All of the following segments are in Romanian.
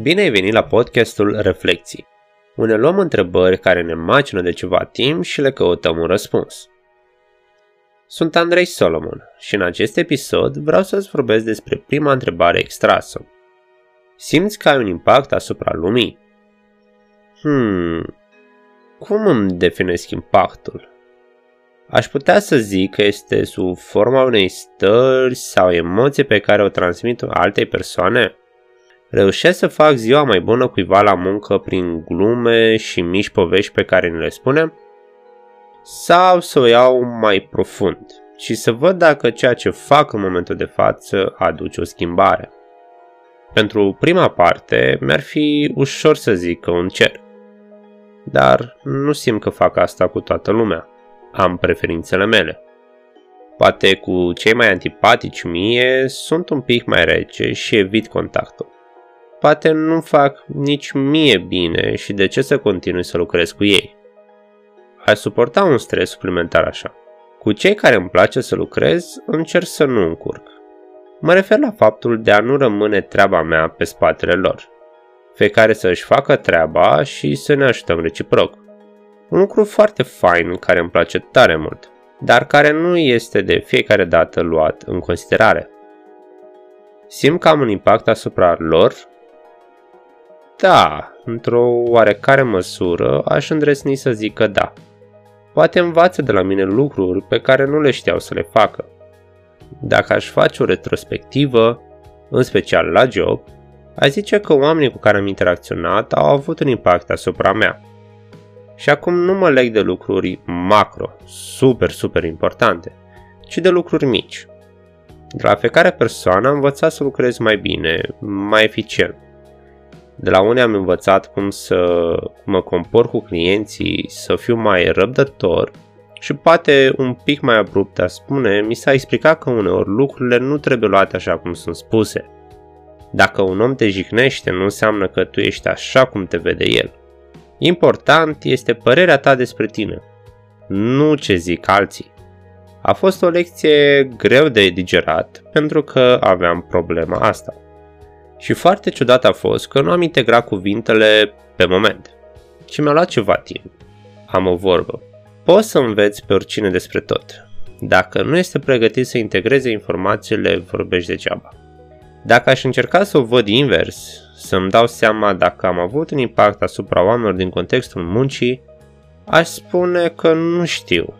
Bine ai venit la podcastul Reflecții, unde luăm întrebări care ne macină de ceva timp și le căutăm un răspuns. Sunt Andrei Solomon și în acest episod vreau să-ți vorbesc despre prima întrebare extrasă. Simți că ai un impact asupra lumii? Hmm, cum îmi definesc impactul? Aș putea să zic că este sub forma unei stări sau emoții pe care o transmit altei persoane? Reușesc să fac ziua mai bună cuiva la muncă prin glume și mici povești pe care ni le spunem? Sau să o iau mai profund și să văd dacă ceea ce fac în momentul de față aduce o schimbare? Pentru prima parte, mi-ar fi ușor să zic că un cer. Dar nu simt că fac asta cu toată lumea. Am preferințele mele. Poate cu cei mai antipatici mie sunt un pic mai rece și evit contactul poate nu fac nici mie bine și de ce să continui să lucrez cu ei. Ai suporta un stres suplimentar așa. Cu cei care îmi place să lucrez, încerc să nu încurc. Mă refer la faptul de a nu rămâne treaba mea pe spatele lor. Fiecare să își facă treaba și să ne ajutăm reciproc. Un lucru foarte fain care îmi place tare mult, dar care nu este de fiecare dată luat în considerare. Simt că am un impact asupra lor da, într-o oarecare măsură aș îndresni să zic că da. Poate învață de la mine lucruri pe care nu le știau să le facă. Dacă aș face o retrospectivă, în special la job, aș zice că oamenii cu care am interacționat au avut un impact asupra mea. Și acum nu mă leg de lucruri macro, super, super importante, ci de lucruri mici. De la fiecare persoană am învățat să lucrez mai bine, mai eficient de la unde am învățat cum să mă compor cu clienții, să fiu mai răbdător și poate un pic mai abrupt a spune, mi s-a explicat că uneori lucrurile nu trebuie luate așa cum sunt spuse. Dacă un om te jignește, nu înseamnă că tu ești așa cum te vede el. Important este părerea ta despre tine, nu ce zic alții. A fost o lecție greu de digerat pentru că aveam problema asta. Și foarte ciudat a fost că nu am integrat cuvintele pe moment, ci mi-a luat ceva timp. Am o vorbă. Poți să înveți pe oricine despre tot. Dacă nu este pregătit să integreze informațiile, vorbești degeaba. Dacă aș încerca să o văd invers, să-mi dau seama dacă am avut un impact asupra oamenilor din contextul muncii, aș spune că nu știu.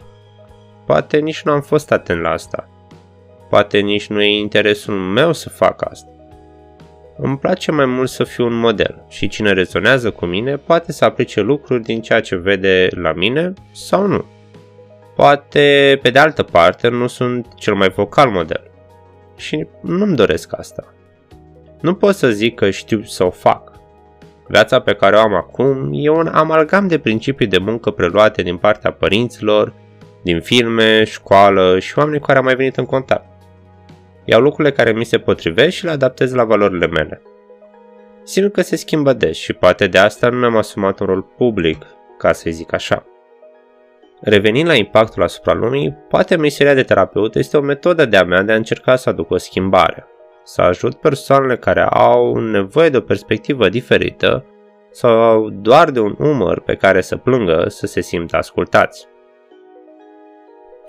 Poate nici nu am fost atent la asta. Poate nici nu e interesul meu să fac asta. Îmi place mai mult să fiu un model și cine rezonează cu mine poate să aplice lucruri din ceea ce vede la mine sau nu. Poate, pe de altă parte, nu sunt cel mai vocal model și nu-mi doresc asta. Nu pot să zic că știu să o fac. Viața pe care o am acum e un amalgam de principii de muncă preluate din partea părinților, din filme, școală și oameni cu care am mai venit în contact. Iau lucrurile care mi se potrivesc și le adaptez la valorile mele. Simt că se schimbă des și poate de asta nu mi-am asumat un rol public, ca să zic așa. Revenind la impactul asupra lumii, poate meseria de terapeut este o metodă de a mea de a încerca să aduc o schimbare, să ajut persoanele care au nevoie de o perspectivă diferită sau doar de un umăr pe care să plângă să se simtă ascultați.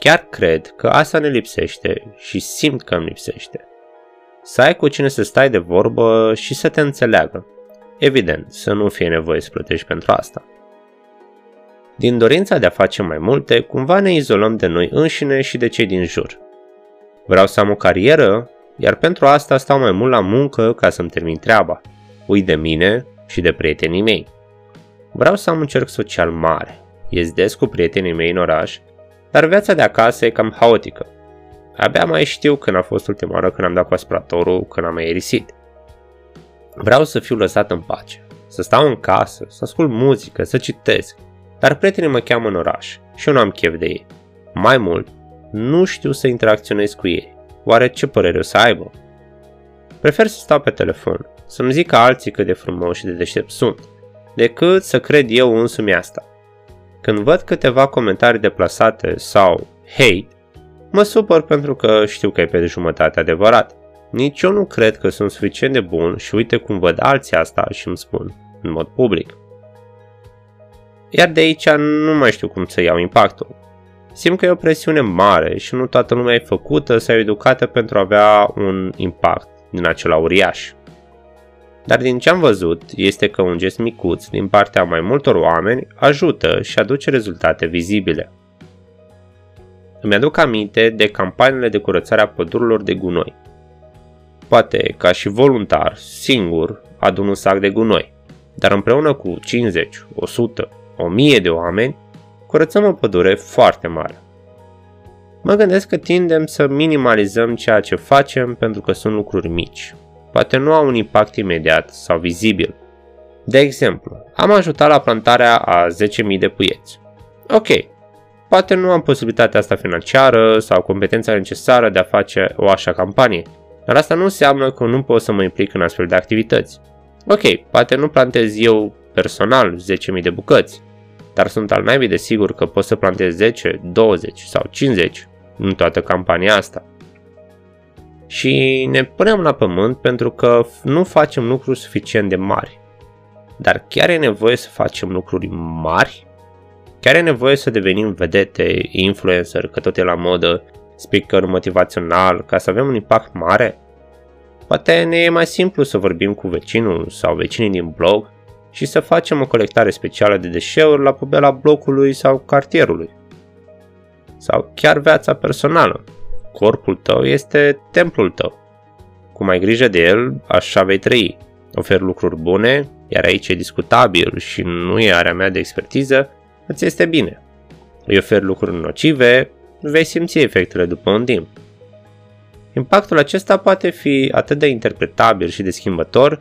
Chiar cred că asta ne lipsește și simt că îmi lipsește. Să ai cu cine să stai de vorbă și să te înțeleagă. Evident, să nu fie nevoie să plătești pentru asta. Din dorința de a face mai multe, cumva ne izolăm de noi înșine și de cei din jur. Vreau să am o carieră, iar pentru asta stau mai mult la muncă ca să-mi termin treaba. Uit de mine și de prietenii mei. Vreau să am un cerc social mare. Ies des cu prietenii mei în oraș dar viața de acasă e cam haotică. Abia mai știu când a fost ultima oară când am dat cu aspiratorul, când am aerisit. Vreau să fiu lăsat în pace, să stau în casă, să ascult muzică, să citesc, dar prietenii mă cheamă în oraș și eu nu am chef de ei. Mai mult, nu știu să interacționez cu ei. Oare ce părere o să aibă? Prefer să stau pe telefon, să-mi zică alții cât de frumos și de deștept sunt, decât să cred eu însumi asta. Când văd câteva comentarii deplasate sau hate, mă supăr pentru că știu că e pe jumătate adevărat. Nici eu nu cred că sunt suficient de bun și uite cum văd alții asta și îmi spun, în mod public. Iar de aici nu mai știu cum să iau impactul. Simt că e o presiune mare și nu toată lumea e făcută sau educată pentru a avea un impact din acela uriaș. Dar din ce am văzut este că un gest micuț din partea mai multor oameni ajută și aduce rezultate vizibile. Îmi aduc aminte de campaniile de curățare a pădurilor de gunoi. Poate ca și voluntar, singur, adun un sac de gunoi, dar împreună cu 50, 100, 1000 de oameni, curățăm o pădure foarte mare. Mă gândesc că tindem să minimalizăm ceea ce facem pentru că sunt lucruri mici. Poate nu au un impact imediat sau vizibil. De exemplu, am ajutat la plantarea a 10.000 de puieți. Ok, poate nu am posibilitatea asta financiară sau competența necesară de a face o așa campanie, dar asta nu înseamnă că nu pot să mă implic în astfel de activități. Ok, poate nu plantez eu personal 10.000 de bucăți, dar sunt al naibii de sigur că pot să plantez 10, 20 sau 50 în toată campania asta. Și ne punem la pământ pentru că nu facem lucruri suficient de mari. Dar chiar e nevoie să facem lucruri mari? Chiar e nevoie să devenim vedete, influencer, că tot e la modă, speaker motivațional, ca să avem un impact mare? Poate ne e mai simplu să vorbim cu vecinul sau vecinii din blog și să facem o colectare specială de deșeuri la pubela blocului sau cartierului. Sau chiar viața personală. Corpul tău este templul tău. Cum ai grijă de el, așa vei trăi. Ofer lucruri bune, iar aici e discutabil și nu e area mea de expertiză, îți este bine. Îi ofer lucruri nocive, vei simți efectele după un timp. Impactul acesta poate fi atât de interpretabil și de schimbător,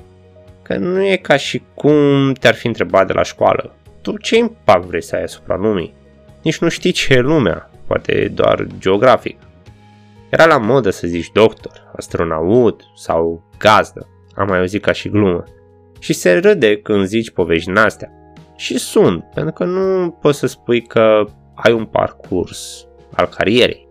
că nu e ca și cum te-ar fi întrebat de la școală. Tu ce impact vrei să ai asupra lumii? Nici nu știi ce e lumea, poate doar geografic. Era la modă să zici doctor, astronaut sau gazdă, am mai auzit ca și glumă. Și se râde când zici povești din astea. Și sunt, pentru că nu poți să spui că ai un parcurs al carierei.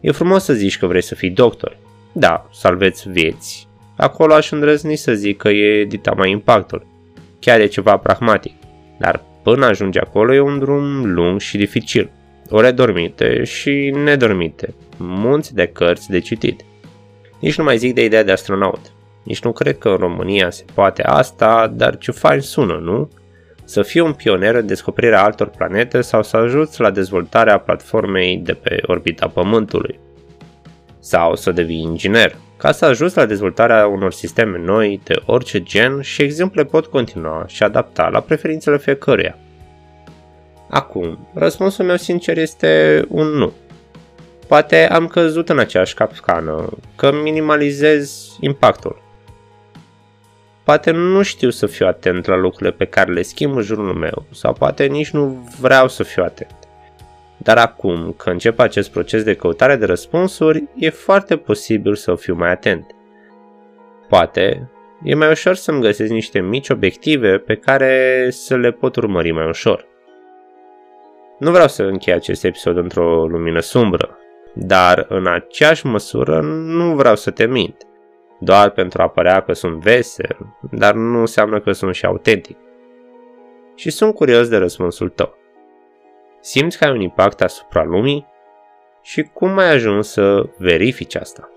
E frumos să zici că vrei să fii doctor. Da, salveți vieți. Acolo aș îndrăzni să zic că e dita mai impactul. Chiar e ceva pragmatic. Dar până ajungi acolo e un drum lung și dificil. Ore dormite și nedormite. Munți de cărți de citit. Nici nu mai zic de ideea de astronaut. Nici nu cred că în România se poate asta, dar ce fain sună, nu? să fii un pionier în descoperirea altor planete sau să ajuți la dezvoltarea platformei de pe orbita Pământului. Sau să devii inginer, ca să ajuți la dezvoltarea unor sisteme noi de orice gen și exemple pot continua și adapta la preferințele fiecăruia. Acum, răspunsul meu sincer este un nu. Poate am căzut în aceeași capcană, că minimalizez impactul. Poate nu știu să fiu atent la lucrurile pe care le schimb în jurul meu sau poate nici nu vreau să fiu atent. Dar acum, că încep acest proces de căutare de răspunsuri, e foarte posibil să fiu mai atent. Poate, e mai ușor să-mi găsesc niște mici obiective pe care să le pot urmări mai ușor. Nu vreau să închei acest episod într-o lumină sumbră, dar în aceeași măsură nu vreau să te mint doar pentru a părea că sunt vesel, dar nu înseamnă că sunt și autentic. Și sunt curios de răspunsul tău. Simți că ai un impact asupra lumii? Și cum ai ajuns să verifici asta?